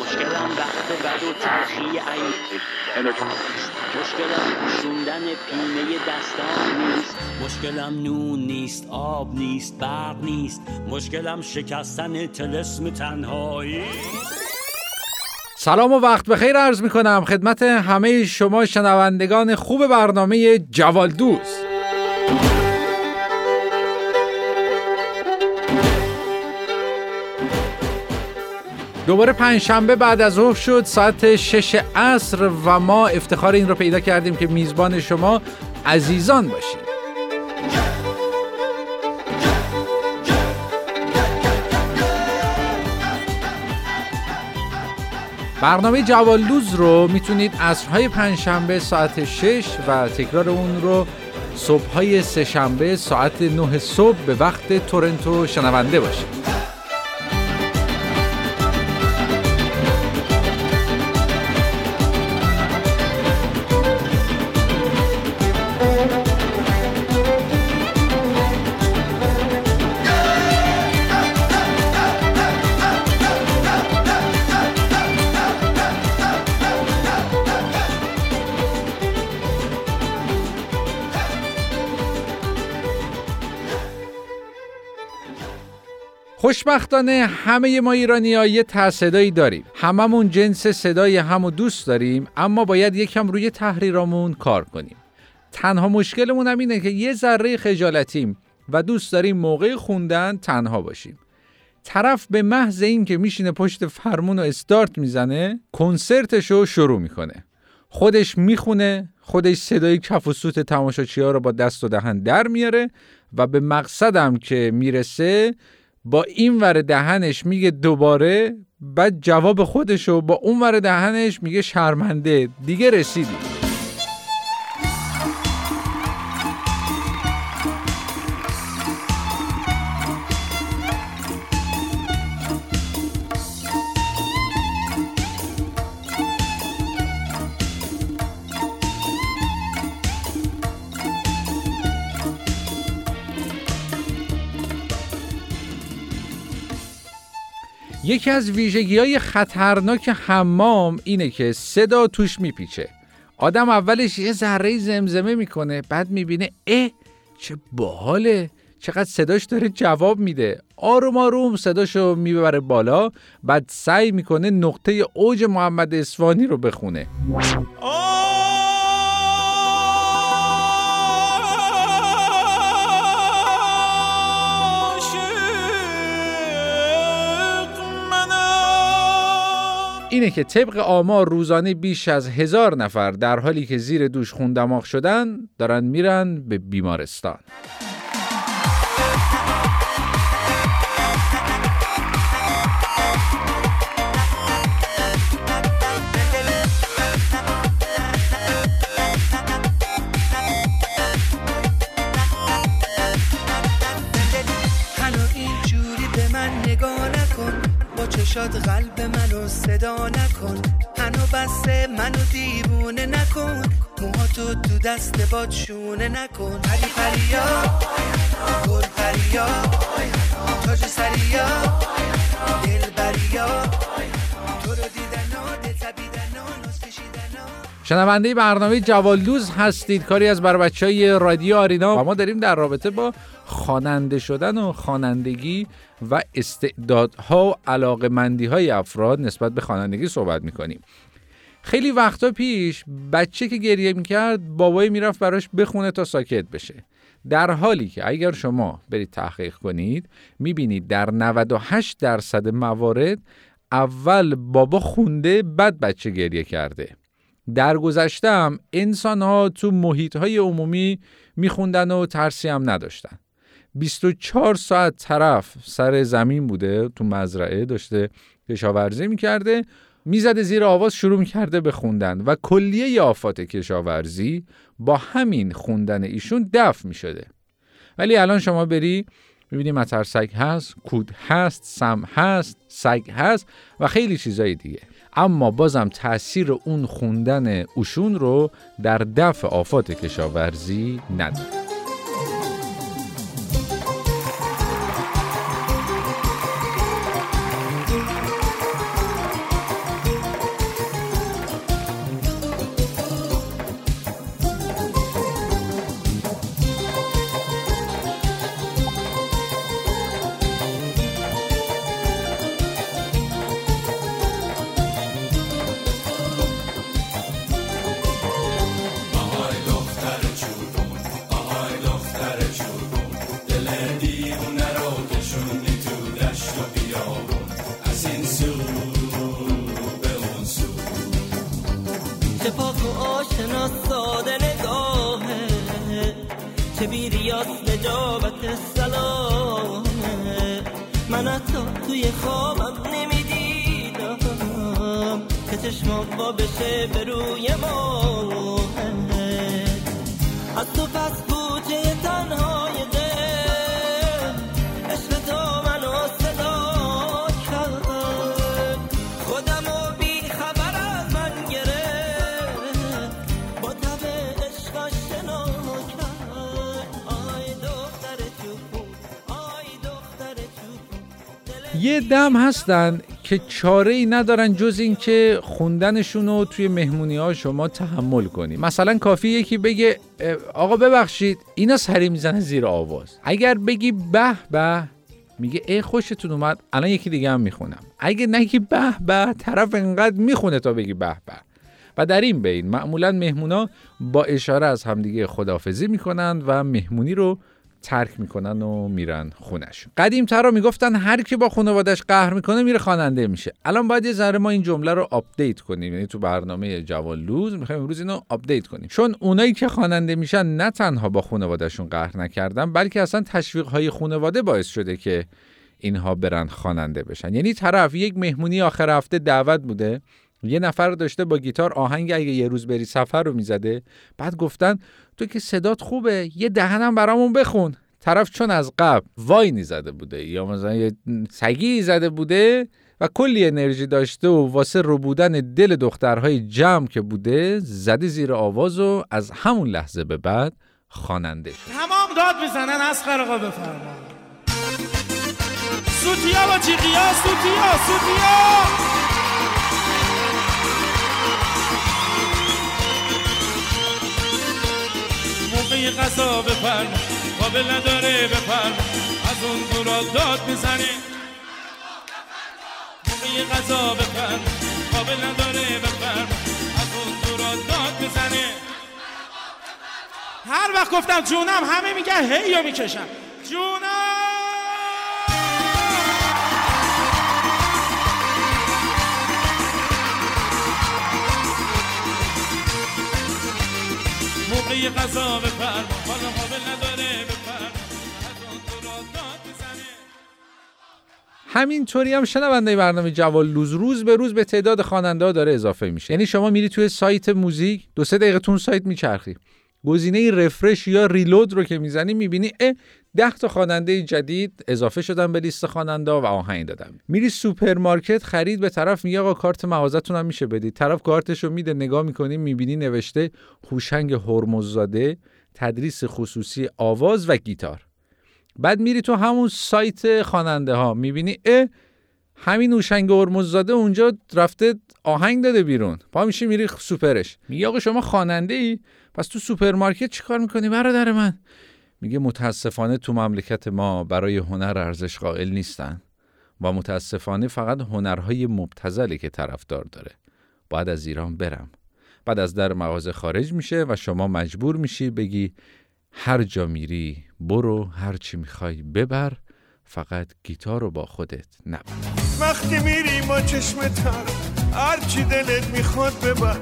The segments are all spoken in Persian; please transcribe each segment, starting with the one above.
مشکلم وقت بد و تلخی ای مشکلم پوشوندن پینه دستان نیست. مشکلم نون نیست آب نیست برق نیست. مشکلم شکستن تلسم تنهایی. سلام و وقت بخیر عرض می کنم خدمت همه شما شنوندگان خوب برنامه جوالدوز دوباره پنجشنبه بعد از ظهر شد ساعت شش عصر و ما افتخار این رو پیدا کردیم که میزبان شما عزیزان باشیم برنامه جوالدوز رو می‌تونید عصرهای پنجشنبه ساعت 6 و تکرار اون رو صبحهای سهشنبه ساعت 9 صبح به وقت تورنتو شنونده باشید. خوشبختانه همه ما ایرانی ها یه صدایی داریم. هممون جنس صدای همو دوست داریم اما باید یکم روی تحریرامون کار کنیم. تنها مشکلمون هم اینه که یه ذره خجالتیم و دوست داریم موقع خوندن تنها باشیم. طرف به محض این که میشینه پشت فرمون و استارت می‌زنه کنسرتش رو شروع می‌کنه. خودش می‌خونه خودش صدای کف و سوت تماشاچی ها رو با دست و دهن در میاره و به مقصدم که می‌رسه با این ور دهنش میگه دوباره بعد جواب خودشو با اون ور دهنش میگه شرمنده. دیگه رسیدی یکی از ویژگی های خطرناک حمام اینه که صدا توش میپیچه. آدم اولش یه ذره زمزمه می‌کنه بعد می‌بینه اه چه باحاله چقدر صداش داره جواب میده. آروم آروم صداشو می‌بره بالا بعد سعی می‌کنه نقطه اوج محمد اسفانی رو بخونه. اینه که طبق آمار روزانه بیش از هزار نفر در حالی که زیر دوش خون دماغ شدن دارن میرن به بیمارستان. صدا نکن. هنو بسته منو دیوونه نکن. موهاتو تو دست باد شونه نکن. پری پریا گل پریا. تاج شنونده برنامه جوالدوز هستید. کاری از بر بچه های رادیو آرینا. و ما داریم در رابطه با خواننده شدن و خوانندگی و استعدادها و علاقمندی های افراد نسبت به خوانندگی صحبت می‌کنیم. خیلی وقتا پیش بچه که گریه می‌کرد بابای می‌رفت براش بخونه تا ساکت بشه. در حالی که اگر شما برید تحقیق کنید می‌بینید در 98 درصد موارد اول بابا خونده بعد بچه گریه کرده. در گذشتم انسان ها تو محیط های عمومی میخوندن و ترسی هم نداشتن. 24 ساعت طرف سر زمین بوده تو مزرعه داشته کشاورزی می‌کرده می‌زده زیر آواز شروع می‌کرده به خوندن و کلیه آفات کشاورزی با همین خوندن ایشون دفع می‌شده. ولی الان شما بری می‌بینی مترسک هست کود هست سم هست سگ هست و خیلی چیزای دیگه. اما بازم تاثیر اون خوندن اوشون رو در دفع آفات کشاورزی نداره. از ساده نگاهه. چه بی ریاض نجابت سلامه. من حتی توی خوابم نمی‌دیدم که چشمام با بشه به روی ما از تو پس کوچه تنهای یه دم هستن که چاره ای ندارن جز اینکه خوندنشون رو توی مهمونی ها شما تحمل کنی مثلا کافی یکی بگه آقا ببخشید اینا سری می‌زنه زیر آواز. اگر بگی به به میگه ای خوشتون اومد الان یکی دیگه هم می‌خونم. اگه نگی به به طرف انقدر می‌خونه تا بگی به به. و در این بین معمولا مهمونا با اشاره از همدیگه خدافزی می‌کنن و مهمونی رو ترک می‌کنن و میرن خونش قدیم ترا می‌گفتن هر کی با خانوادش قهر می‌کنه میره خواننده میشه. الان باید یه ذره ما این جمله رو update کنیم. یعنی تو برنامه جوالدوز می‌خوایم امروز اینو update کنیم. چون اونایی که خواننده میشن نه تنها با خانوادهشون قهر نکردن بلکه اصلا تشویق های خانواده باعث شده که اینها برن خواننده بشن. یعنی طرف یک مهمونی آخر هفته دعوت بوده. یه نفر داشته با گیتار آهنگ اگه یه روز بری سفر رو می‌زده بعد گفتن تو که صدات خوبه یه دهنم برامون بخون. طرف چون از قبل واینی زده بوده یا مثلا یه سگی زده بوده و کلی انرژی داشته و واسه رو بودن دل دخترهای جمع که بوده زده زیر آواز و از همون لحظه به بعد خواننده شد. تمام داد بزنن از آقا بفرما. سوتیا با جیغیا سوتیا سوتیا! موقع غذا بفرما قابل نداره بفرما از اون دورا داد بزنه موقع غذا بفرما قابل نداره بفرما از اون دورا داد بزنه هر وقت گفتم جونم همه میگن هی یا می‌کشم. جونم! موقع غذا بفرما حالا قابل نداره بفرما همینطوری هم شنونده برنامه جوالدوز روز به روز به تعداد خواننده داره اضافه میشه. یعنی شما میری توی سایت موزیک دو سه دقیقه تون سایت میچرخی. گزینه refresh یا reload رو که می‌زنی می‌بینی اه ده تا خواننده جدید اضافه شدن به لیست خواننده و آهنگ دادن. میری سوپرمارکت خرید به طرف میگه آقا کارت مغازتون هم میشه بدید. طرف کارتش رو میده نگاه می‌کنی می‌بینی نوشته هوشنگ هرمززاده تدریس خصوصی آواز و گیتار. بعد میری تو همون سایت خواننده ها می‌بینی اه همین هوشنگ هرمززاده اونجا رفته آهنگ داده بیرون. پا میشی میری سوپرش. میگه آقا شما خواننده ای؟ پس تو سوپرمارکت چیکار می‌کنی برادر من؟ میگه متاسفانه تو مملکت ما برای هنر ارزش قائل نیستن و متاسفانه فقط هنرهای مبتذلی که طرفدار داره. باید از ایران برم. بعد از در مغازه خارج میشه و شما مجبور میشی بگی هر جا میری برو هر چی می‌خوای ببر فقط گیتار رو با خودت نبر. وقتی میری با چشم تر هرچی دلت می‌خواد ببر.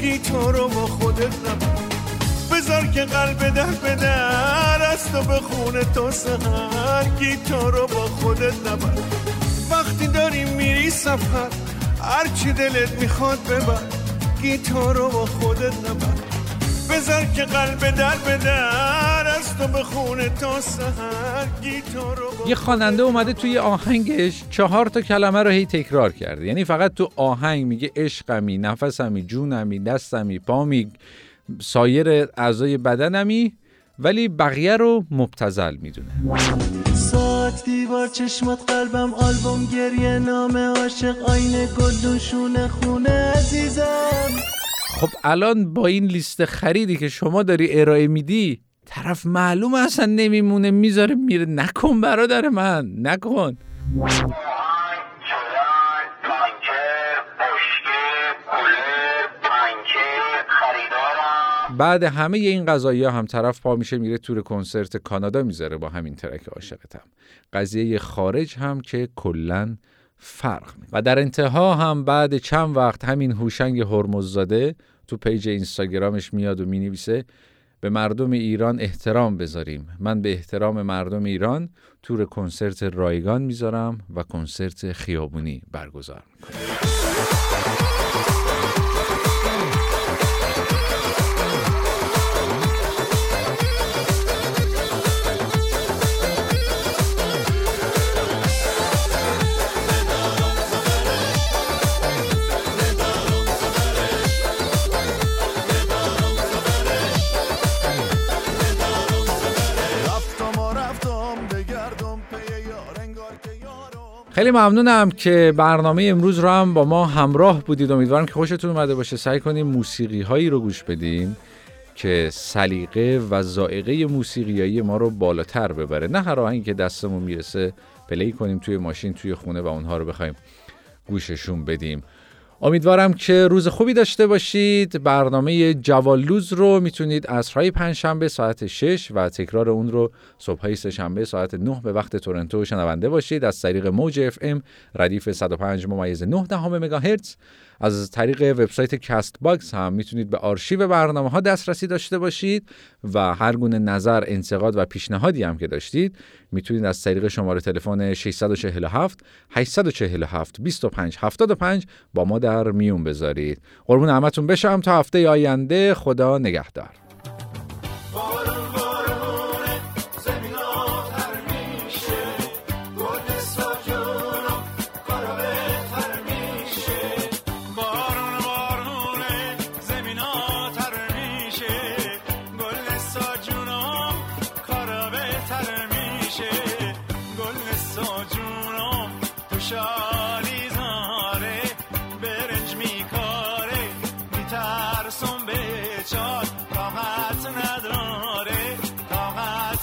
گیتار رو با خودت که قلب در به در از تو بخونه تا سهر گیتار رو با خودت نبر. وقتی داری میری سفر هرچی دلت می‌خواد ببر. گیتار رو با خودت نبر. بذار که قلب در به در از تو بخونه تا سهر گیتار رو یه خواننده اومده توی آهنگش چهار تا کلمه رو هی تکرار کرده. یعنی فقط تو آهنگ میگه عشقمی نفسمی جونمی دستمی پامی سایر اعضای بدنمی ولی بقیه رو مبتزل می‌دونه. ساعت دیوار چشمات قلبم آلبوم گریه نام عاشق آینه گلدون خونه عزیزم. خب الان با این لیست خریدی که شما داری ارائه میدی طرف معلومه اصلا نمیمونه می‌ذاره میره. نکن برادر من نکن. بعد همه این قضایی هم طرف پا میشه میره تور کنسرت کانادا می‌ذاره با همین ترک عاشقتم. قضیه خارج هم که کلا فرق می و در انتها هم بعد چند وقت همین هوشنگ هرمززاده تو پیج اینستاگرامش میاد و می‌نویسه به مردم ایران احترام بذاریم. من به احترام مردم ایران تور کنسرت رایگان می‌ذارم و کنسرت خیابونی برگزار می‌کنم. خیلی ممنونم که برنامه امروز رو هم با ما همراه بودید. امیدوارم که خوشتون اومده باشه. سعی کنیم موسیقی هایی رو گوش بدیم که سلیقه و ذائقه موسیقیایی ما رو بالاتر ببره. نه هر آهنگی که دستمون می‌رسه پلی کنیم توی ماشین توی خونه و اونها رو بخوایم گوششون بدیم. امیدوارم که روز خوبی داشته باشید. برنامه جوالوز رو می‌تونید عصرهای پنجشنبه ساعت 6 و تکرار اون رو صبحهای سهشنبه ساعت 9 به وقت تورنتو شنونده باشید. از طریق موج اف ام ردیف 105 ممیز 9 دهم مگاهرتز. از طریق وبسایت Castbox هم می‌تونید به آرشیو برنامه ها دسترسی داشته باشید و هر گونه نظر، انتقاد و پیشنهادی هم که داشتید می‌تونید از طریق شماره تلفن 647 847 25 75 با ما در میون بذارید. قربون همتون بشم تا هفته آینده خدا نگهدار.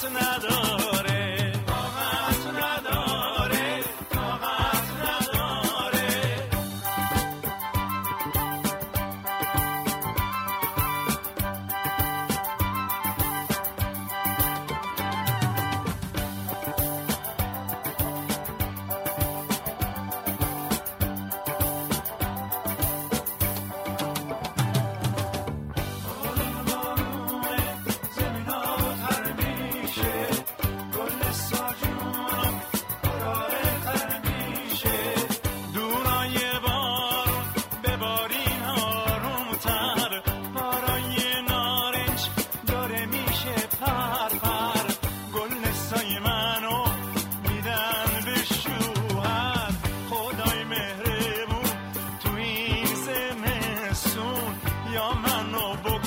another. جونم حسین